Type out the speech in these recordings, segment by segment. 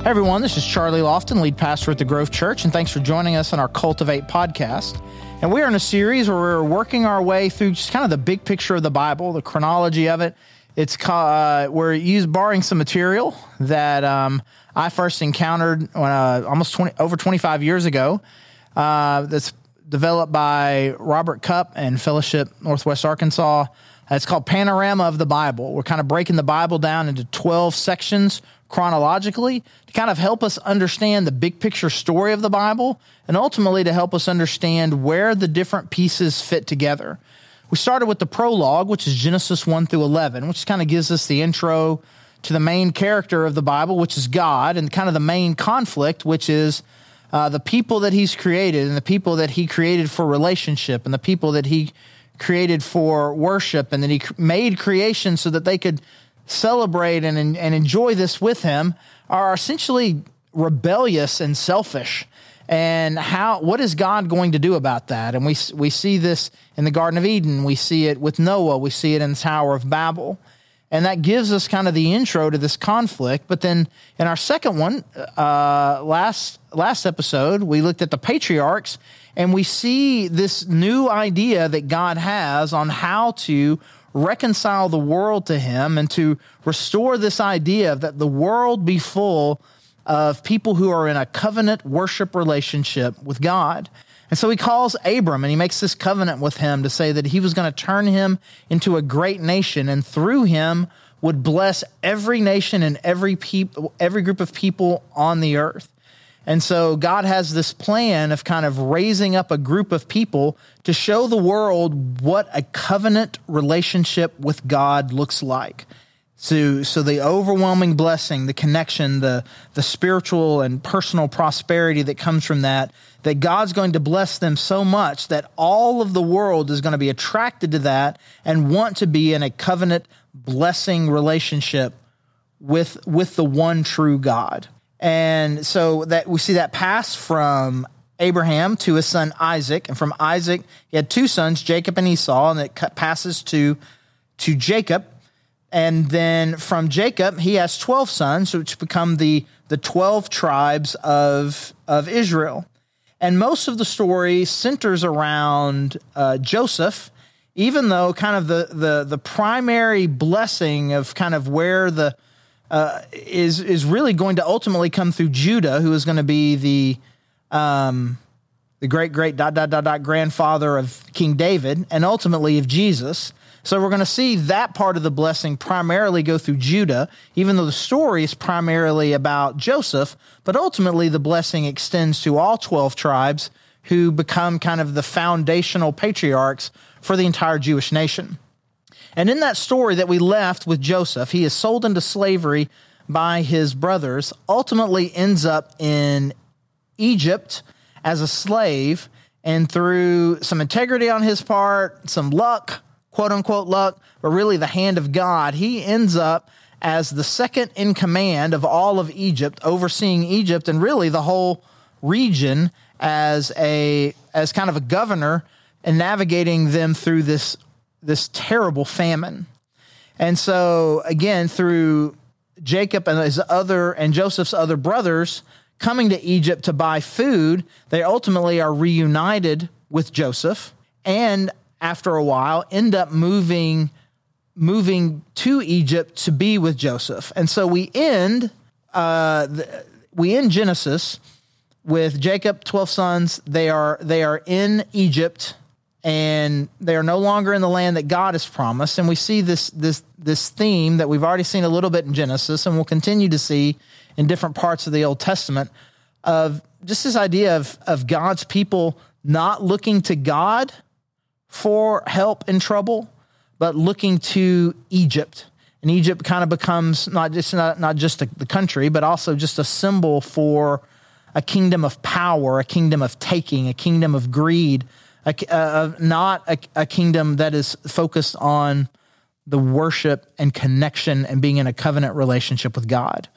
Hey everyone, this is Charlie Lofton, lead pastor at the Grove Church, and thanks for joining us on our Cultivate podcast. And we are in a series where we're working our way through just kind of the big picture of the Bible, the chronology of it. It's uh, we're used borrowing some material that um, I first encountered when, uh, almost 20, over 25 years ago. Uh, that's developed by Robert Cupp and Fellowship Northwest Arkansas. It's called Panorama of the Bible. We're kind of breaking the Bible down into 12 sections chronologically to kind of help us understand the big picture story of the Bible and ultimately to help us understand where the different pieces fit together. We started with the prologue, which is Genesis 1 through 11, which kind of gives us the intro to the main character of the Bible, which is God, and kind of the main conflict, which is uh, the people that He's created and the people that He created for relationship and the people that He created for worship and that He made creation so that they could celebrate and, and enjoy this with him are essentially rebellious and selfish. And how what is God going to do about that? And we we see this in the Garden of Eden. We see it with Noah. We see it in the Tower of Babel. And that gives us kind of the intro to this conflict. But then in our second one, uh, last last episode, we looked at the patriarchs, and we see this new idea that God has on how to reconcile the world to him and to restore this idea that the world be full of people who are in a covenant worship relationship with God. And so he calls Abram and he makes this covenant with him to say that he was going to turn him into a great nation and through him would bless every nation and every people every group of people on the earth. And so God has this plan of kind of raising up a group of people to show the world what a covenant relationship with God looks like. So, so the overwhelming blessing, the connection, the, the spiritual and personal prosperity that comes from that, that God's going to bless them so much that all of the world is going to be attracted to that and want to be in a covenant blessing relationship with, with the one true God. And so that we see that pass from Abraham to his son Isaac, and from Isaac he had two sons, Jacob and Esau, and it passes to to Jacob, and then from Jacob he has twelve sons, which become the the twelve tribes of of Israel. And most of the story centers around uh, Joseph, even though kind of the the the primary blessing of kind of where the uh, is is really going to ultimately come through Judah, who is going to be the um, the great great dot dot dot dot grandfather of King David, and ultimately of Jesus. So we're going to see that part of the blessing primarily go through Judah, even though the story is primarily about Joseph. But ultimately, the blessing extends to all twelve tribes, who become kind of the foundational patriarchs for the entire Jewish nation. And in that story that we left with Joseph, he is sold into slavery by his brothers, ultimately ends up in Egypt as a slave, and through some integrity on his part, some luck, quote unquote luck, but really the hand of God, he ends up as the second in command of all of Egypt, overseeing Egypt and really the whole region as a as kind of a governor and navigating them through this this terrible famine. And so again, through Jacob and his other and Joseph's other brothers coming to Egypt to buy food, they ultimately are reunited with Joseph and after a while end up moving moving to Egypt to be with Joseph. And so we end uh, the, we end Genesis with Jacob 12 sons they are they are in Egypt and they are no longer in the land that God has promised. And we see this this this theme that we've already seen a little bit in Genesis, and we'll continue to see in different parts of the Old Testament of just this idea of of God's people not looking to God for help in trouble, but looking to Egypt. And Egypt kind of becomes not just not, not just the country, but also just a symbol for a kingdom of power, a kingdom of taking, a kingdom of greed, a, uh, not a, a kingdom that is focused on the worship and connection and being in a covenant relationship with God.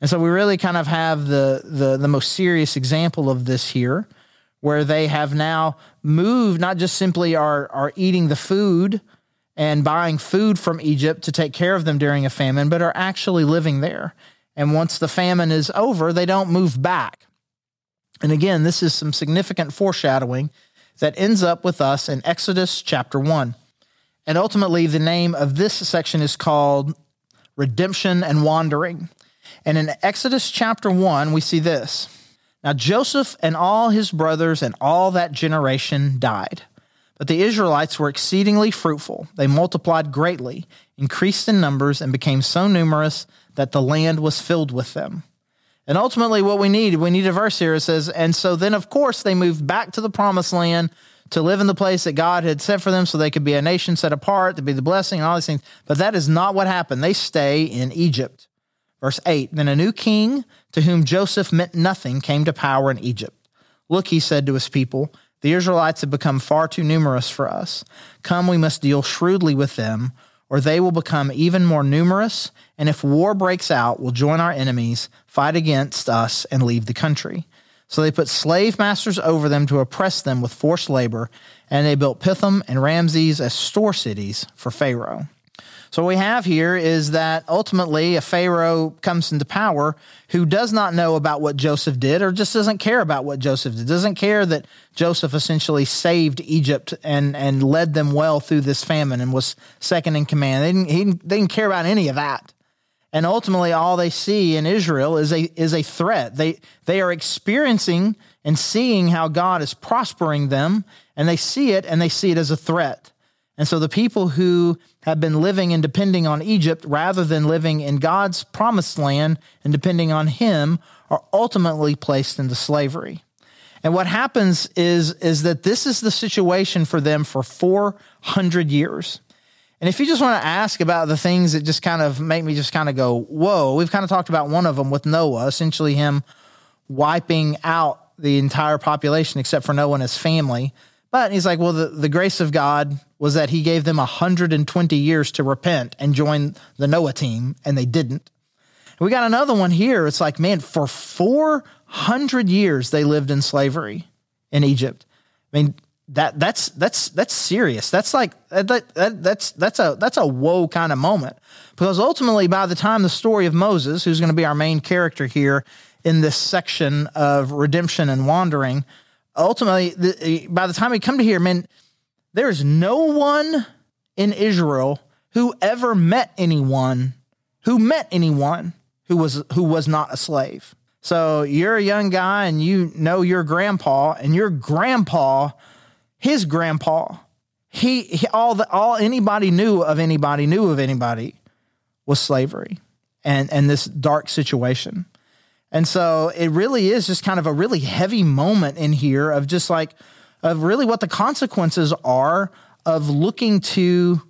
And so we really kind of have the, the, the most serious example of this here, where they have now moved, not just simply are, are eating the food and buying food from Egypt to take care of them during a famine, but are actually living there. And once the famine is over, they don't move back. And again, this is some significant foreshadowing that ends up with us in Exodus chapter 1. And ultimately, the name of this section is called Redemption and Wandering. And in Exodus chapter 1, we see this. Now, Joseph and all his brothers and all that generation died. But the Israelites were exceedingly fruitful. They multiplied greatly, increased in numbers, and became so numerous that the land was filled with them. And ultimately, what we need, we need a verse here. It says, And so then, of course, they moved back to the promised land to live in the place that God had set for them so they could be a nation set apart, to be the blessing, and all these things. But that is not what happened. They stay in Egypt. Verse 8 Then a new king to whom Joseph meant nothing came to power in Egypt. Look, he said to his people, the Israelites have become far too numerous for us. Come, we must deal shrewdly with them, or they will become even more numerous, and if war breaks out, will join our enemies, fight against us, and leave the country. So they put slave masters over them to oppress them with forced labor, and they built Pithom and Ramses as store cities for Pharaoh. So what we have here is that ultimately a Pharaoh comes into power who does not know about what Joseph did or just doesn't care about what Joseph did. Doesn't care that Joseph essentially saved Egypt and, and led them well through this famine and was second in command. They didn't, he, they didn't care about any of that. And ultimately, all they see in Israel is a, is a threat. They, they are experiencing and seeing how God is prospering them, and they see it and they see it as a threat. And so the people who have been living and depending on Egypt rather than living in God's promised land and depending on Him are ultimately placed into slavery. And what happens is, is that this is the situation for them for 400 years. And if you just want to ask about the things that just kind of make me just kind of go, whoa, we've kind of talked about one of them with Noah, essentially him wiping out the entire population except for Noah and his family. But he's like, well, the, the grace of God was that he gave them 120 years to repent and join the Noah team, and they didn't. we got another one here. It's like, man, for 400 years they lived in slavery in Egypt. I mean, that that's that's that's serious. That's like that, that, that's that's a that's a whoa kind of moment because ultimately, by the time the story of Moses, who's going to be our main character here in this section of redemption and wandering, ultimately, the, uh, by the time we come to here, man, there is no one in Israel who ever met anyone who met anyone who was who was not a slave. So you're a young guy and you know your grandpa, and your grandpa his grandpa, he, he all the all anybody knew of anybody knew of anybody was slavery and and this dark situation. And so it really is just kind of a really heavy moment in here of just like of really what the consequences are of looking to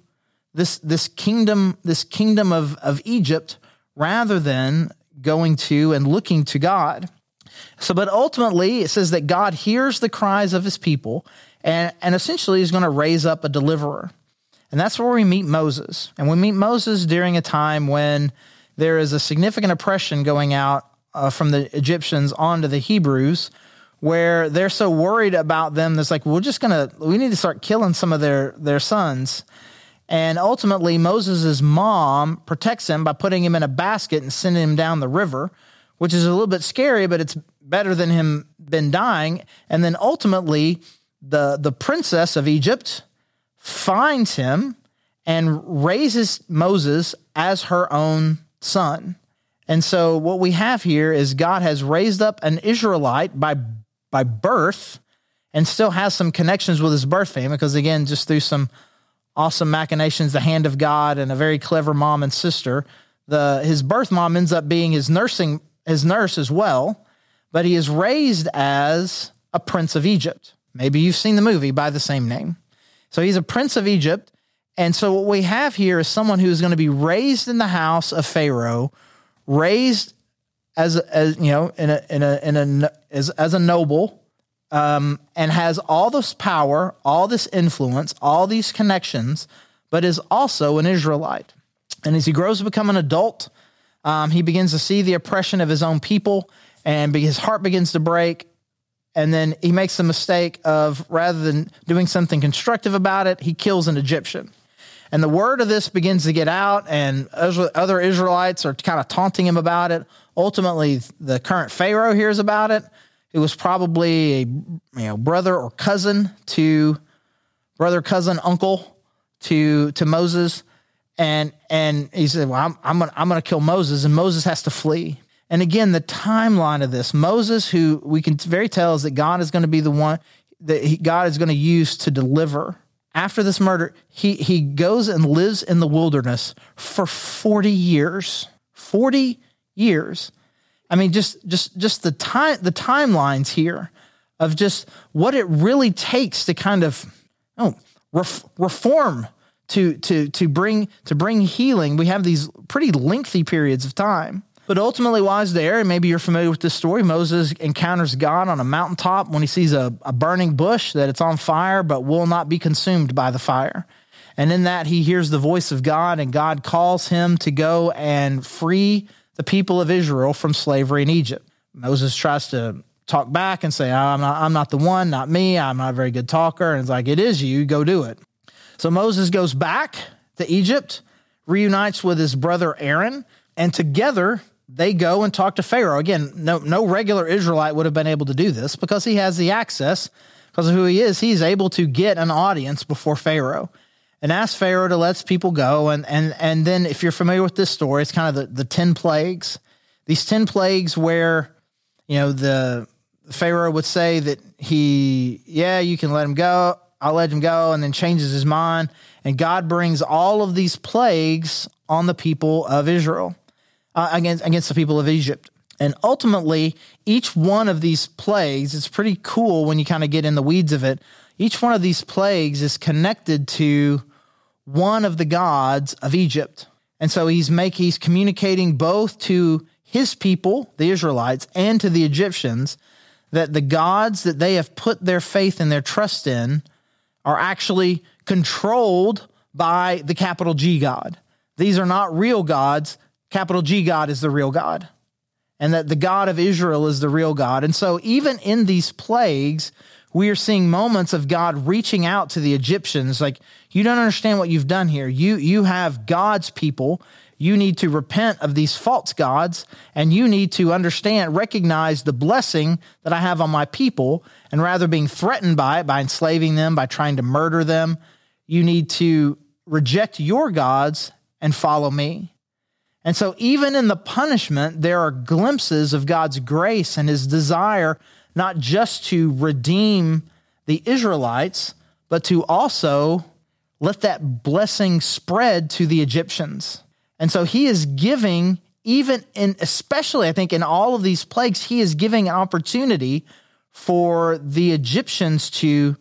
this this kingdom this kingdom of of Egypt rather than going to and looking to God. So but ultimately it says that God hears the cries of his people and, and essentially he's going to raise up a deliverer. And that's where we meet Moses. And we meet Moses during a time when there is a significant oppression going out uh, from the Egyptians onto the Hebrews, where they're so worried about them that's like, we're just to, we need to start killing some of their, their sons. And ultimately, Moses' mom protects him by putting him in a basket and sending him down the river, which is a little bit scary, but it's better than him been dying. And then ultimately, the, the princess of Egypt finds him and raises Moses as her own son. And so what we have here is God has raised up an Israelite by by birth and still has some connections with his birth family because again just through some awesome machinations the hand of God and a very clever mom and sister the his birth mom ends up being his nursing his nurse as well but he is raised as a prince of Egypt Maybe you've seen the movie by the same name. So he's a prince of Egypt. And so what we have here is someone who is going to be raised in the house of Pharaoh, raised as, as you know, in a, in a, in a, as, as a noble, um, and has all this power, all this influence, all these connections, but is also an Israelite. And as he grows to become an adult, um, he begins to see the oppression of his own people, and his heart begins to break and then he makes the mistake of rather than doing something constructive about it, he kills an Egyptian. And the word of this begins to get out, and other Israelites are kind of taunting him about it. ultimately the current Pharaoh hears about it. It was probably a you know brother or cousin to brother, cousin, uncle to to Moses, and and he said, "Well, I'm I'm gonna, I'm going to kill Moses," and Moses has to flee. And again, the timeline of this Moses, who we can very tell is that God is going to be the one that he, God is going to use to deliver. After this murder, he he goes and lives in the wilderness for forty years. Forty years. I mean, just just just the time the timelines here of just what it really takes to kind of oh ref, reform to to to bring to bring healing. We have these pretty lengthy periods of time. But ultimately, why is there, and maybe you're familiar with this story, Moses encounters God on a mountaintop when he sees a, a burning bush that it's on fire but will not be consumed by the fire. And in that, he hears the voice of God, and God calls him to go and free the people of Israel from slavery in Egypt. Moses tries to talk back and say, I'm not, I'm not the one, not me. I'm not a very good talker. And it's like, it is you, go do it. So Moses goes back to Egypt, reunites with his brother Aaron, and together they go and talk to Pharaoh. Again, no, no regular Israelite would have been able to do this because he has the access, because of who he is. He's able to get an audience before Pharaoh and ask Pharaoh to let people go. And, and, and then, if you're familiar with this story, it's kind of the, the 10 plagues. These 10 plagues where, you know, the Pharaoh would say that he, yeah, you can let him go. I'll let him go. And then changes his mind. And God brings all of these plagues on the people of Israel, uh, against, against the people of Egypt. And ultimately, each one of these plagues, it's pretty cool when you kind of get in the weeds of it. Each one of these plagues is connected to one of the gods of Egypt. And so he's make he's communicating both to his people, the Israelites, and to the Egyptians that the gods that they have put their faith and their trust in are actually controlled by the capital G God. These are not real gods. Capital G God is the real God. And that the God of Israel is the real God. And so even in these plagues, we are seeing moments of God reaching out to the Egyptians like you don't understand what you've done here. You you have God's people. You need to repent of these false gods and you need to understand recognize the blessing that I have on my people and rather being threatened by it by enslaving them, by trying to murder them, you need to reject your gods and follow me. And so even in the punishment there are glimpses of God's grace and his desire not just to redeem the Israelites, but to also let that blessing spread to the Egyptians. And so he is giving, even in, especially, I think, in all of these plagues, he is giving opportunity for the Egyptians to,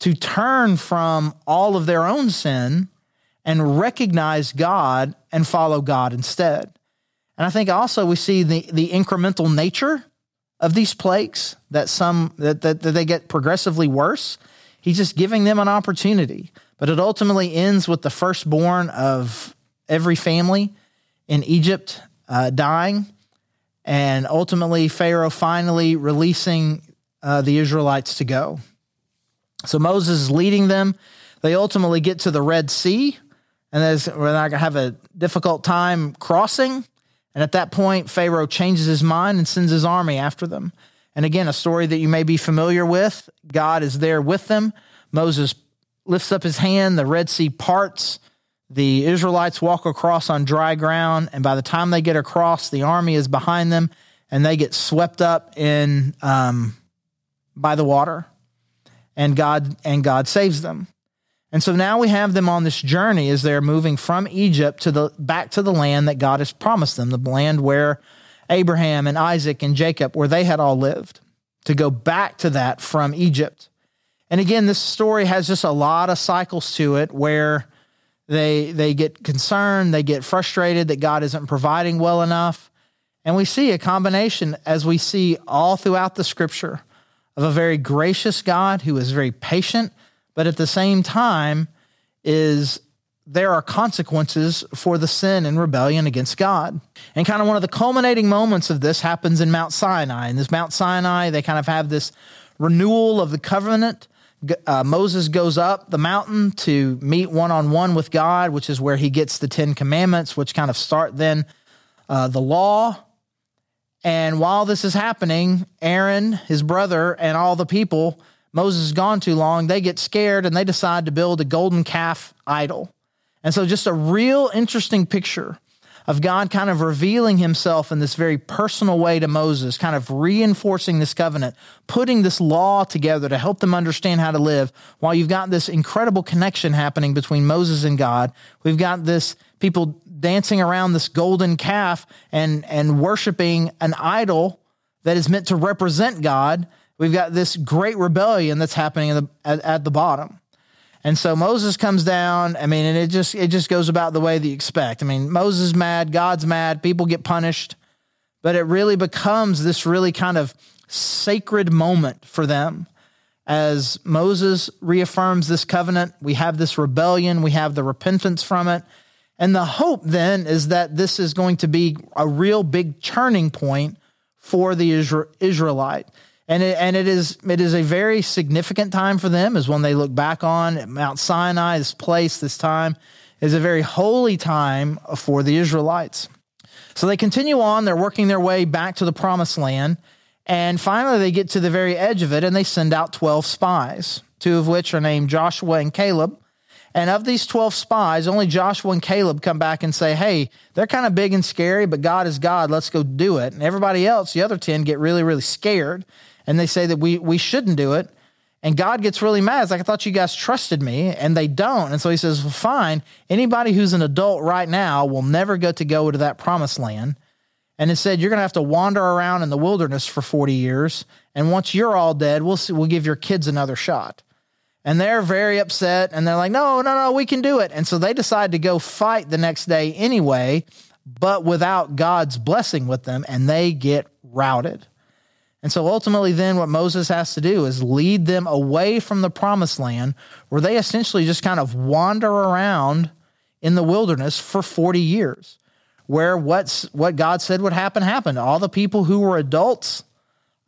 to turn from all of their own sin and recognize God and follow God instead. And I think also we see the, the incremental nature of these plagues that some that, that, that they get progressively worse. He's just giving them an opportunity. But it ultimately ends with the firstborn of every family in Egypt uh, dying, and ultimately Pharaoh finally releasing uh, the Israelites to go. So Moses is leading them. They ultimately get to the Red Sea, and they're not going to have a difficult time crossing. And at that point, Pharaoh changes his mind and sends his army after them. And again, a story that you may be familiar with. God is there with them. Moses lifts up his hand, the Red Sea parts. The Israelites walk across on dry ground, and by the time they get across, the army is behind them, and they get swept up in um, by the water, and God and God saves them. And so now we have them on this journey as they're moving from Egypt to the back to the land that God has promised them, the land where Abraham and Isaac and Jacob, where they had all lived, to go back to that from Egypt. And again, this story has just a lot of cycles to it where they they get concerned, they get frustrated that God isn't providing well enough. And we see a combination as we see all throughout the scripture of a very gracious God who is very patient but at the same time is there are consequences for the sin and rebellion against God. And kind of one of the culminating moments of this happens in Mount Sinai. In this Mount Sinai, they kind of have this renewal of the covenant. Uh, Moses goes up the mountain to meet one on one with God, which is where he gets the Ten Commandments, which kind of start then uh, the law. And while this is happening, Aaron, his brother, and all the people, Moses has gone too long, they get scared and they decide to build a golden calf idol. And so, just a real interesting picture of God kind of revealing himself in this very personal way to Moses, kind of reinforcing this covenant, putting this law together to help them understand how to live, while you've got this incredible connection happening between Moses and God. We've got this people dancing around this golden calf and, and worshiping an idol that is meant to represent God. We've got this great rebellion that's happening the, at, at the bottom. And so Moses comes down. I mean, and it just it just goes about the way that you expect. I mean, Moses is mad, God's mad, people get punished, but it really becomes this really kind of sacred moment for them as Moses reaffirms this covenant. We have this rebellion, we have the repentance from it. And the hope then is that this is going to be a real big turning point for the Israelite. And it, and it is it is a very significant time for them is when they look back on Mount Sinai, this place, this time is a very holy time for the Israelites. So they continue on, they're working their way back to the promised land, and finally they get to the very edge of it and they send out 12 spies, two of which are named Joshua and Caleb. And of these 12 spies, only Joshua and Caleb come back and say, Hey, they're kind of big and scary, but God is God. Let's go do it. And everybody else, the other 10, get really, really scared and they say that we, we shouldn't do it. And God gets really mad. It's like, I thought you guys trusted me, and they don't. And so he says, Well, fine. Anybody who's an adult right now will never get to go to that promised land. And said, You're going to have to wander around in the wilderness for 40 years. And once you're all dead, we'll, see, we'll give your kids another shot. And they're very upset. And they're like, No, no, no, we can do it. And so they decide to go fight the next day anyway, but without God's blessing with them. And they get routed. And so ultimately, then what Moses has to do is lead them away from the promised land, where they essentially just kind of wander around in the wilderness for 40 years, where what's, what God said would happen happened. All the people who were adults,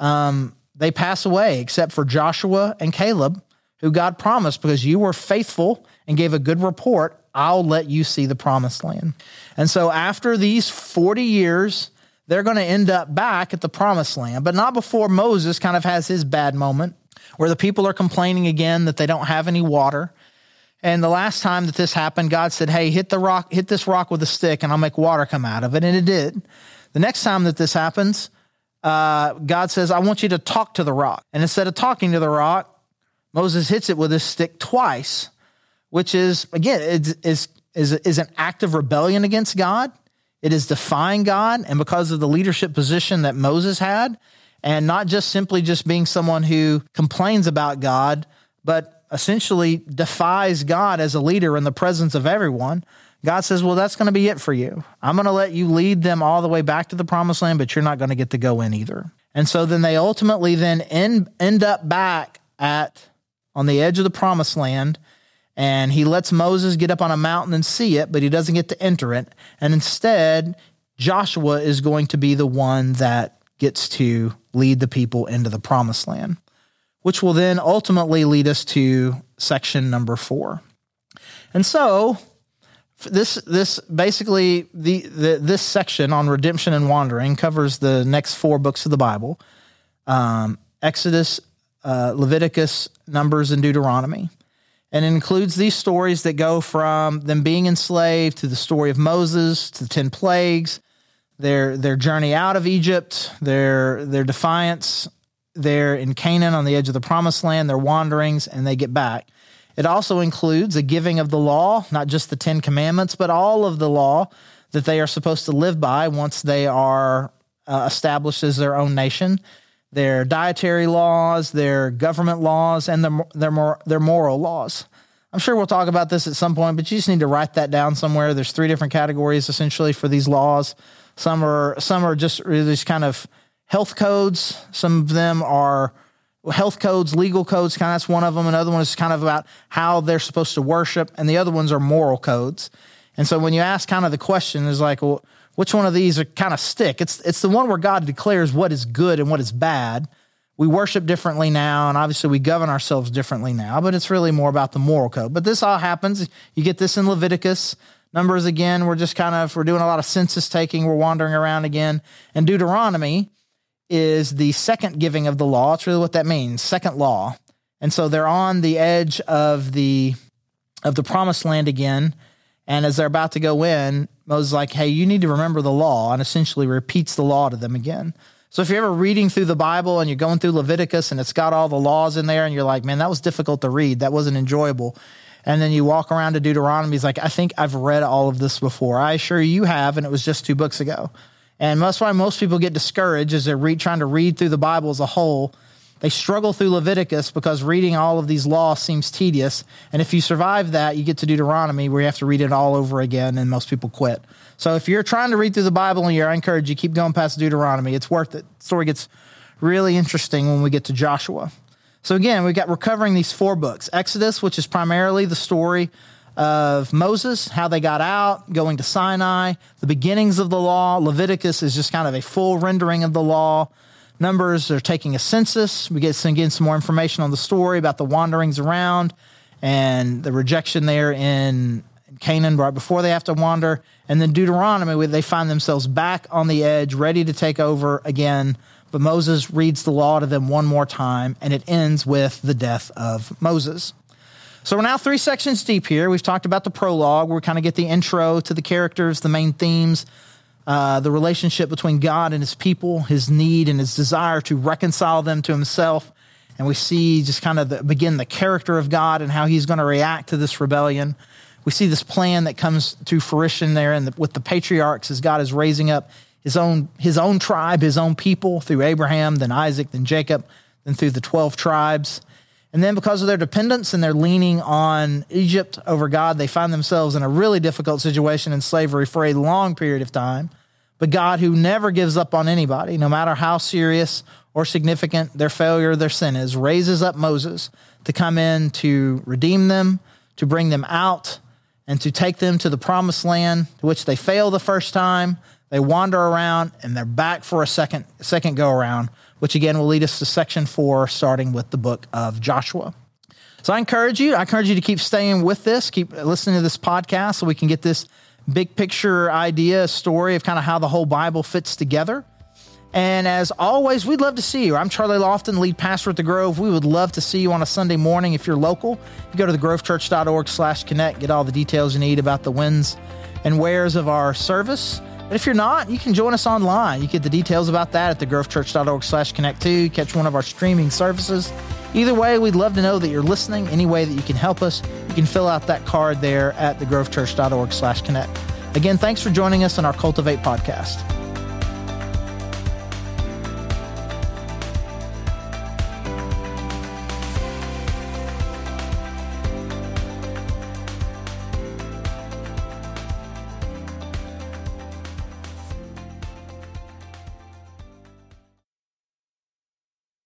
um, they pass away, except for Joshua and Caleb, who God promised, because you were faithful and gave a good report, I'll let you see the promised land. And so after these 40 years, they're going to end up back at the promised land, but not before Moses kind of has his bad moment where the people are complaining again that they don't have any water. And the last time that this happened, God said, Hey, hit the rock, hit this rock with a stick and I'll make water come out of it. And it did. The next time that this happens, uh, God says, I want you to talk to the rock. And instead of talking to the rock, Moses hits it with his stick twice, which is, again, is, is, is an act of rebellion against God. It is defying God, and because of the leadership position that Moses had, and not just simply just being someone who complains about God, but essentially defies God as a leader in the presence of everyone. God says, Well, that's going to be it for you. I'm going to let you lead them all the way back to the promised land, but you're not going to get to go in either. And so then they ultimately then end, end up back at on the edge of the promised land and he lets Moses get up on a mountain and see it, but he doesn't get to enter it. And instead, Joshua is going to be the one that gets to lead the people into the promised land, which will then ultimately lead us to section number four. And so, this this basically the, the this section on redemption and wandering covers the next four books of the Bible: um, Exodus, uh, Leviticus, Numbers, and Deuteronomy and it includes these stories that go from them being enslaved to the story of Moses to the 10 plagues, their their journey out of Egypt, their their defiance, they're in Canaan on the edge of the promised land, their wanderings, and they get back. It also includes a giving of the law, not just the 10 commandments, but all of the law that they are supposed to live by once they are uh, established as their own nation their dietary laws, their government laws, and their their their moral laws. I'm sure we'll talk about this at some point, but you just need to write that down somewhere. There's three different categories essentially for these laws. Some are some are just these kind of health codes. Some of them are health codes, legal codes. Kind of that's one of them. Another one is kind of about how they're supposed to worship, and the other ones are moral codes. And so when you ask kind of the question is like, well, which one of these are kind of stick? It's it's the one where God declares what is good and what is bad. We worship differently now, and obviously we govern ourselves differently now, but it's really more about the moral code. But this all happens. You get this in Leviticus, Numbers again, we're just kind of we're doing a lot of census taking, we're wandering around again. And Deuteronomy is the second giving of the law. It's really what that means, second law. And so they're on the edge of the of the promised land again. And as they're about to go in, Moses is like, hey, you need to remember the law, and essentially repeats the law to them again. So if you're ever reading through the Bible and you're going through Leviticus and it's got all the laws in there, and you're like, man, that was difficult to read, that wasn't enjoyable. And then you walk around to Deuteronomy, he's like, I think I've read all of this before. I assure you have, and it was just two books ago. And that's why most people get discouraged as they're re- trying to read through the Bible as a whole they struggle through Leviticus because reading all of these laws seems tedious. And if you survive that, you get to Deuteronomy where you have to read it all over again, and most people quit. So if you're trying to read through the Bible and you're, I encourage you keep going past Deuteronomy. It's worth it. The story gets really interesting when we get to Joshua. So again, we've got we're these four books: Exodus, which is primarily the story of Moses, how they got out, going to Sinai, the beginnings of the law. Leviticus is just kind of a full rendering of the law. Numbers are taking a census. We get some, some more information on the story about the wanderings around and the rejection there in Canaan right before they have to wander. And then Deuteronomy, where they find themselves back on the edge, ready to take over again. But Moses reads the law to them one more time, and it ends with the death of Moses. So we're now three sections deep here. We've talked about the prologue, where we kind of get the intro to the characters, the main themes, uh, the relationship between God and his people, his need and his desire to reconcile them to himself. And we see just kind of the, begin the character of God and how he's going to react to this rebellion. We see this plan that comes to fruition there and the, with the patriarchs as God is raising up his own, his own tribe, his own people through Abraham, then Isaac, then Jacob, then through the 12 tribes. And then because of their dependence and their leaning on Egypt over God, they find themselves in a really difficult situation in slavery for a long period of time. But God, who never gives up on anybody, no matter how serious or significant their failure or their sin is, raises up Moses to come in to redeem them, to bring them out, and to take them to the promised land, to which they fail the first time. They wander around and they're back for a second, second go around which again will lead us to section four, starting with the book of Joshua. So I encourage you, I encourage you to keep staying with this, keep listening to this podcast so we can get this big picture idea, story of kind of how the whole Bible fits together. And as always, we'd love to see you. I'm Charlie Lofton, lead pastor at the Grove. We would love to see you on a Sunday morning if you're local. You go to thegrovechurch.org slash connect, get all the details you need about the wins and wheres of our service. But if you're not, you can join us online. You get the details about that at thegrovechurch.org slash connect to catch one of our streaming services. Either way, we'd love to know that you're listening. Any way that you can help us, you can fill out that card there at thegrovechurch.org slash connect. Again, thanks for joining us on our Cultivate podcast.